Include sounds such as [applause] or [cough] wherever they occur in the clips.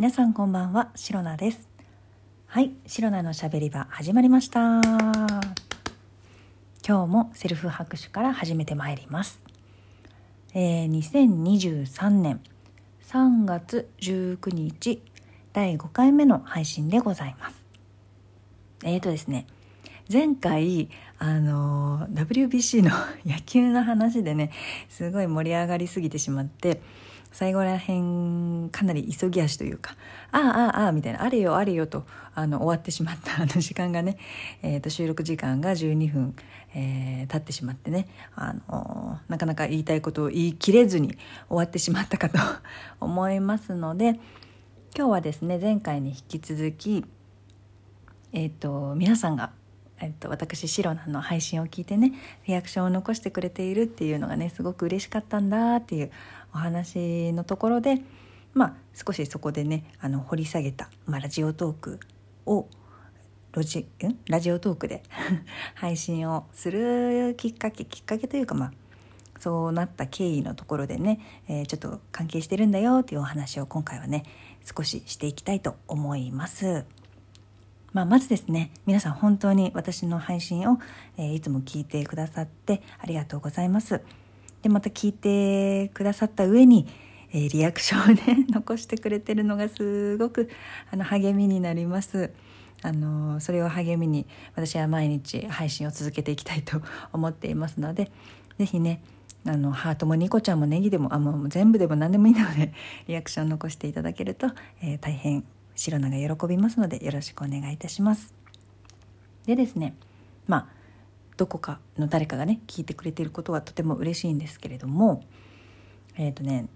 皆さんこんばんは、シロナです。はい、シロナのしゃべり場始まりました。今日もセルフ拍手から始めてまいります。えー、2023年3月19日第5回目の配信でございます。えーとですね、前回あの WBC の [laughs] 野球の話でねすごい盛り上がりすぎてしまって最後らへんかなり急ぎ足というか「あああああ」みたいな「あれよあれよ」とあの終わってしまった [laughs] あの時間がね、えー、と収録時間が12分、えー、経ってしまってねあのなかなか言いたいことを言い切れずに終わってしまったかと [laughs] 思いますので今日はですね前回に引き続きえっ、と皆さんがえっと、私シロナの配信を聞いてねリアクションを残してくれているっていうのがねすごく嬉しかったんだっていうお話のところでまあ少しそこでねあの掘り下げた、まあ、ラジオトークをロジん？ラジオトークで [laughs] 配信をするきっかけきっかけというかまあそうなった経緯のところでね、えー、ちょっと関係してるんだよっていうお話を今回はね少ししていきたいと思います。まあ、まずですね皆さん本当に私の配信を、えー、いつも聞いてくださってありがとうございますでまた聞いてくださった上に、えー、リアクションをね [laughs] 残してくれてるのがすごくあの励みになりますあのそれを励みに私は毎日配信を続けていきたいと思っていますので是非ねあのハートもニコちゃんもネギでもあもう全部でも何でもいいので [laughs] リアクション残していただけると、えー、大変白菜が喜びますのでよろしくお願いいたします。でですねまあどこかの誰かがね聞いてくれていることはとても嬉しいんですけれどもえっ、ー、とね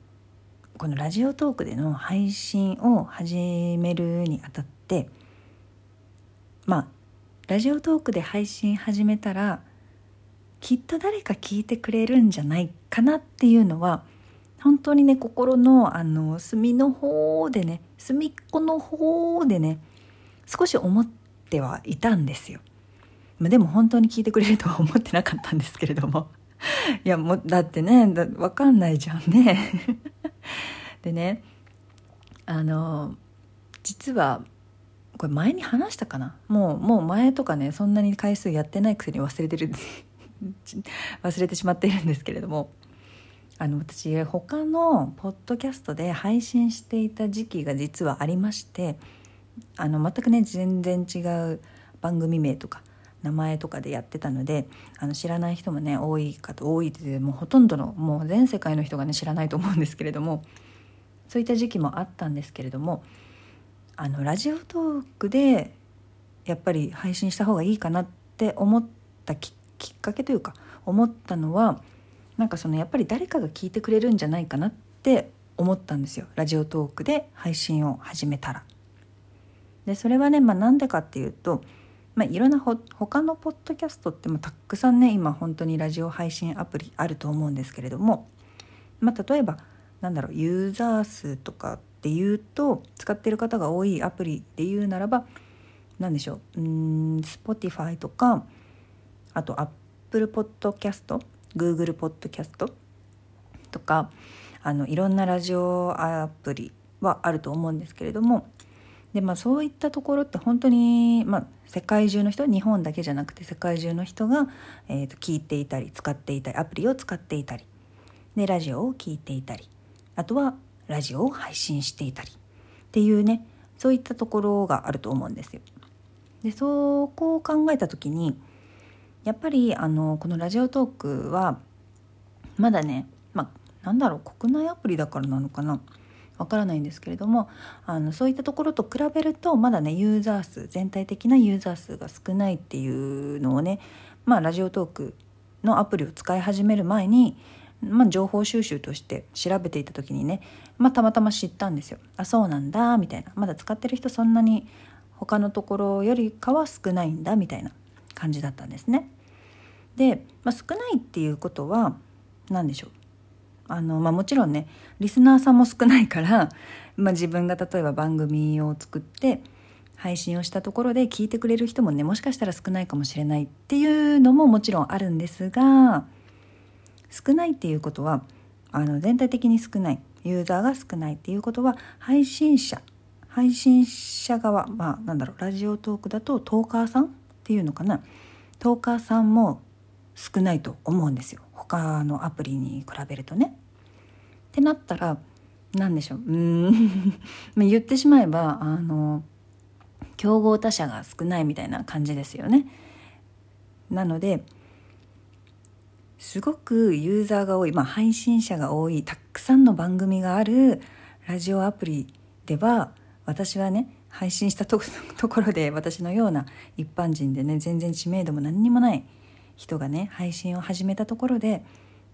このラジオトークでの配信を始めるにあたってまあラジオトークで配信始めたらきっと誰か聞いてくれるんじゃないかなっていうのは本当にね心のあの隅の方でね隅っこの方でね少し思ってはいたんですよ。でも本当に聞いてくれるとは思ってなかったんですけれども。[laughs] いやもうだってねだ分かんないじゃんね。[laughs] でねあの実はこれ前に話したかな？もうもう前とかねそんなに回数やってないくせに忘れてる [laughs] 忘れてしまっているんですけれども。あの私他のポッドキャストで配信していた時期が実はありましてあの全くね全然違う番組名とか名前とかでやってたのであの知らない人もね多いかと多いってもうほとんどのもう全世界の人がね知らないと思うんですけれどもそういった時期もあったんですけれどもあのラジオトークでやっぱり配信した方がいいかなって思ったきっかけというか思ったのはなんかそのやっぱり誰かが聞いてくれるんじゃないかなって思ったんですよラジオトークで配信を始めたら。でそれはね、まあ、なんでかっていうと、まあ、いろんなほ他のポッドキャストってもたくさんね今本当にラジオ配信アプリあると思うんですけれども、まあ、例えばなんだろうユーザー数とかっていうと使ってる方が多いアプリで言うならば何でしょううん Spotify とかあと Apple Podcast Google ポッドキャストとかあのいろんなラジオアプリはあると思うんですけれどもで、まあ、そういったところって本当に、まあ、世界中の人日本だけじゃなくて世界中の人が、えー、と聞いていたり使っていたりアプリを使っていたり。でラジオを聞いていたり。あとはラジオを配信していたり。っていうねそういったところがあると思うんですよ。でそこを考えた時にやっぱりあのこのラジオトークはまだねまあなんだろう国内アプリだからなのかな。わからないんですけれどもあのそういったところと比べるとまだねユーザー数全体的なユーザー数が少ないっていうのをねまあラジオトークのアプリを使い始める前に、まあ、情報収集として調べていた時にね、まあ、たまたま知ったんですよ。あそうなんだみたいなまだ使ってる人そんなに他のところよりかは少ないんだみたいな感じだったんですね。で、まあ、少ないっていうことは何でしょうあの、まあ、もちろんねリスナーさんも少ないから、[laughs] まあ、自分が例えば番組を作って配信をしたところで聞いてくれる人もねもしかしたら少ないかもしれないっていうのももちろんあるんですが少ないっていうことはあの全体的に少ないユーザーが少ないっていうことは配信者配信者側まあなんだろうラジオトークだとトーカーさんっていうのかなトーカーさんも少ないと思うんですよ他のアプリに比べるとね。ってなったら何でしょううん [laughs] 言ってしまえばあの競合他社が少ないみたいな感じですよね。なのですごくユーザーが多い、まあ、配信者が多いたくさんの番組があるラジオアプリでは私はね配信したとこ [laughs] ろで私のような一般人でね全然知名度も何にもない人がね配信を始めたところで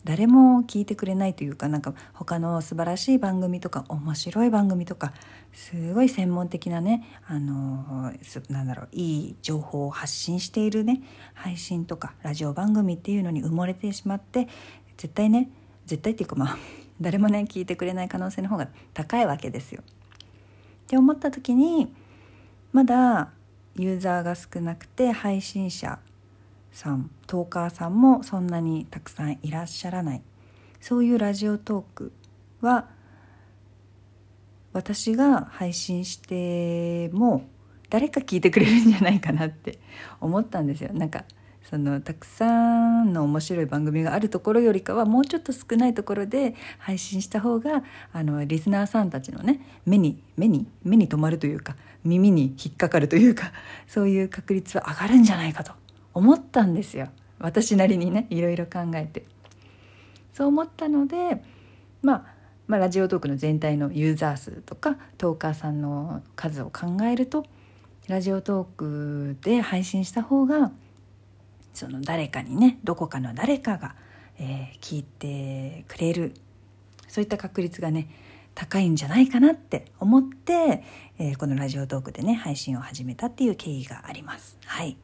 誰も聞いてくれないというかなんか他の素晴らしい番組とか面白い番組とかすごい専門的なねあのなんだろういい情報を発信しているね配信とかラジオ番組っていうのに埋もれてしまって絶対ね絶対っていうかまあ [laughs] 誰もね聞いてくれない可能性の方が高いわけですよ。って思った時にまだユーザーが少なくて配信者さんトーカーさんもそんなにたくさんいらっしゃらない。そういうラジオトークは私が配信しても誰か聞いてくれるんじゃないかなって思ったんですよ。なんかそのたくさんの面白い番組があるところよりかはもうちょっと少ないところで配信した方があのリスナーさんたちのね目に目に目に留まるというか耳に引っかかるというかそういう確率は上がるんじゃないかと。思ったんですよ。私なりにねいろいろ考えて。そう思ったので、まあ、まあラジオトークの全体のユーザー数とかトーカーさんの数を考えるとラジオトークで配信した方がその誰かにねどこかの誰かが、えー、聞いてくれるそういった確率がね高いんじゃないかなって思って、えー、このラジオトークでね配信を始めたっていう経緯があります。はい。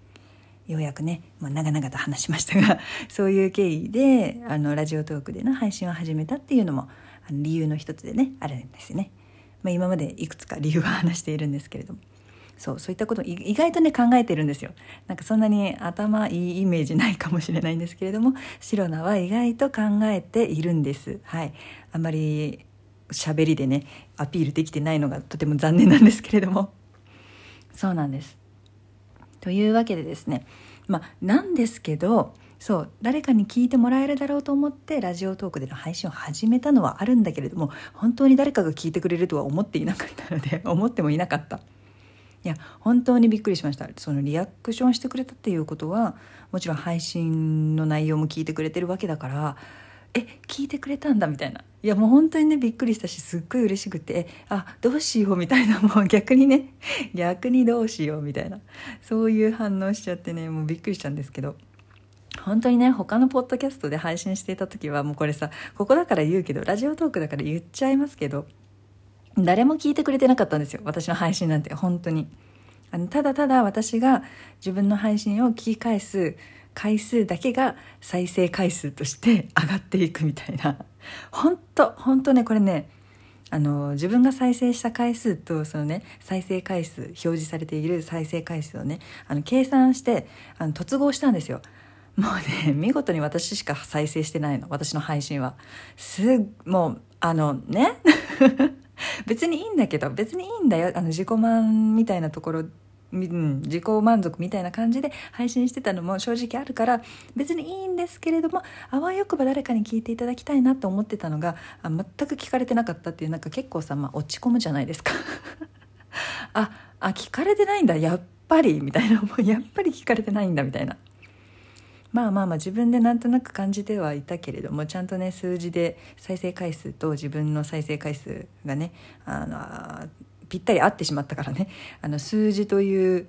ようやくね、まあ、長々と話しましたが [laughs] そういう経緯であのラジオトークでの配信を始めたっていうのもあの理由の一つでねあるんですよね。まあ、今までいくつか理由は話しているんですけれどもそうそういったこと意外とね考えてるんですよ。なんかそんなに頭いいイメージないかもしれないんですけれどもシロナは意外と考えているんです。はい、あまり喋りでねアピールできてないのがとても残念なんですけれどもそうなんです。というわけでですねまあなんですけどそう誰かに聞いてもらえるだろうと思ってラジオトークでの配信を始めたのはあるんだけれども本当に誰かが聞いてくれるとは思っていなかったので [laughs] 思ってもいなかった。いや本当にびっくりしました。そのリアクションしてくれたっていうことはもちろん配信の内容も聞いてくれてるわけだからえ聞いてくれたんだみたいな。いやもう本当にねびっくりしたしすっごい嬉しくてあどうしようみたいなもう逆にね [laughs] 逆にどうしようみたいな。そういう反応しちゃってねもうびっくりしたんですけど。本当にね他のポッドキャストで配信していた時はもうこれさここだから言うけどラジオトークだから言っちゃいますけど誰も聞いてくれてなかったんですよ私の配信なんて本当に。あのただただ私が自分の配信を聞き返す回数だけが再生回数として上がっていくみたいな。本当本当ねこれねあの自分が再生した回数とそのね再生回数表示されている再生回数をねあの計算してあの突合したんですよ。もうね見事に私しか再生してないの。私の配信は。すもうあのね？[laughs] 別にいいんだけど別にいいんだよ。あの自己満みたいなところうん、自己満足みたいな感じで配信してたのも正直あるから別にいいんですけれどもあわよくば誰かに聞いていただきたいなと思ってたのがあ全く聞かれてなかったっていうなんか結構さ、まあ、落ち込むじゃないですか。[laughs] ああ聞かれてないんだやっぱり。みたいなもうやっぱり聞かれてないんだみたいな。まあまあまあ自分でなんとなく感じてはいたけれどもちゃんとね数字で再生回数と自分の再生回数がねあのぴったり合ってしまったからね [laughs] あの数字という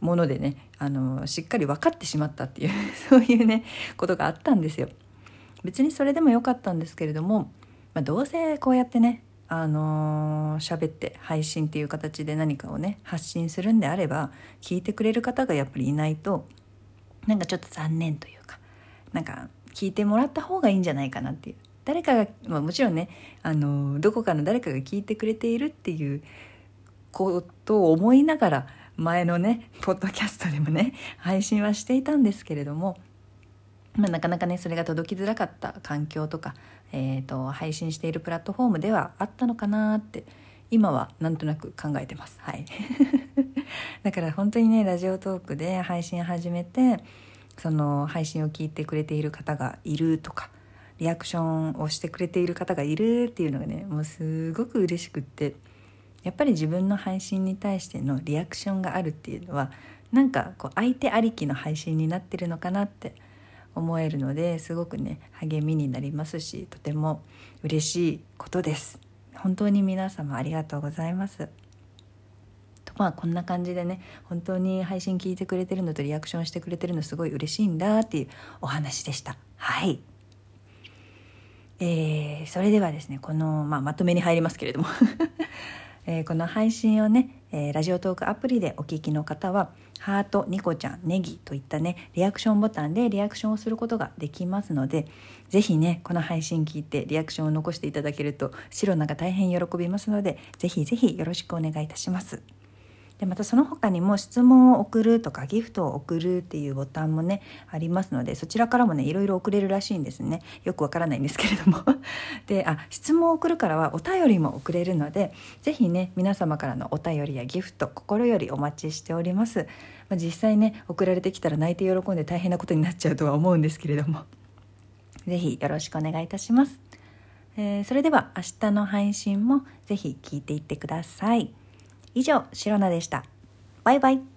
ものでねあのしっかり分かってしまったっていう [laughs] そういうねことがあったんですよ。別にそれでもよかったんですけれども、まあ、どうせこうやってねあのー、喋って配信っていう形で何かをね発信するんであれば聞いてくれる方がやっぱりいないとなんかちょっと残念というかなんか聞いてもらった方がいいんじゃないかなっていう誰かが、まあ、もちろんねあのどこかの誰かが聞いてくれているっていうことを思いながら前のねポッドキャストでもね配信はしていたんですけれども、まあ、なかなかねそれが届きづらかった環境とか、えーと、配信しているプラットフォームではあったのかなって今はなんとなく考えてます。はい。[laughs] だから本当にねラジオトークで配信始めてその配信を聞いてくれている方がいるとかリアクションをしてくれている方がいるっていうのがねもうすごく嬉しくってやっぱり自分の配信に対してのリアクションがあるっていうのはなんかこう相手ありきの配信になってるのかなって思えるのですごくね励みになりますしとても嬉しいことです。本当に皆様ありがとうございます。とまあこんな感じでね本当に配信聞いてくれてるのとリアクションしてくれてるのすごい嬉しいんだっていうお話でした。はい。えー、それではですねこの、まあ、まとめに入りますけれども [laughs] えー、この配信をね、えー、ラジオトークアプリでお聞きの方はハート、ニコちゃん、ネギといったねリアクションボタンでリアクションをすることができますので是非ねこの配信聞いてリアクションを残していただけるとシロナが大変喜びますので是非是非よろしくお願いいたします。でまたその他にも質問を送るとかギフトを送るっていうボタンもねありますのでそちらからもねいろいろ送れるらしいんですね。よくわからないんですけれども。[laughs] であ質問を送るからはお便りも送れるので是非ね皆様からのお便りやギフト心よりお待ちしております、まあ、実際ね送られてきたら泣いて喜んで大変なことになっちゃうとは思うんですけれども。[laughs] 是非よろしくお願いいたします、えー、それでは明日の配信も是非聞いていってください。以上、シロナでした。バイバイ。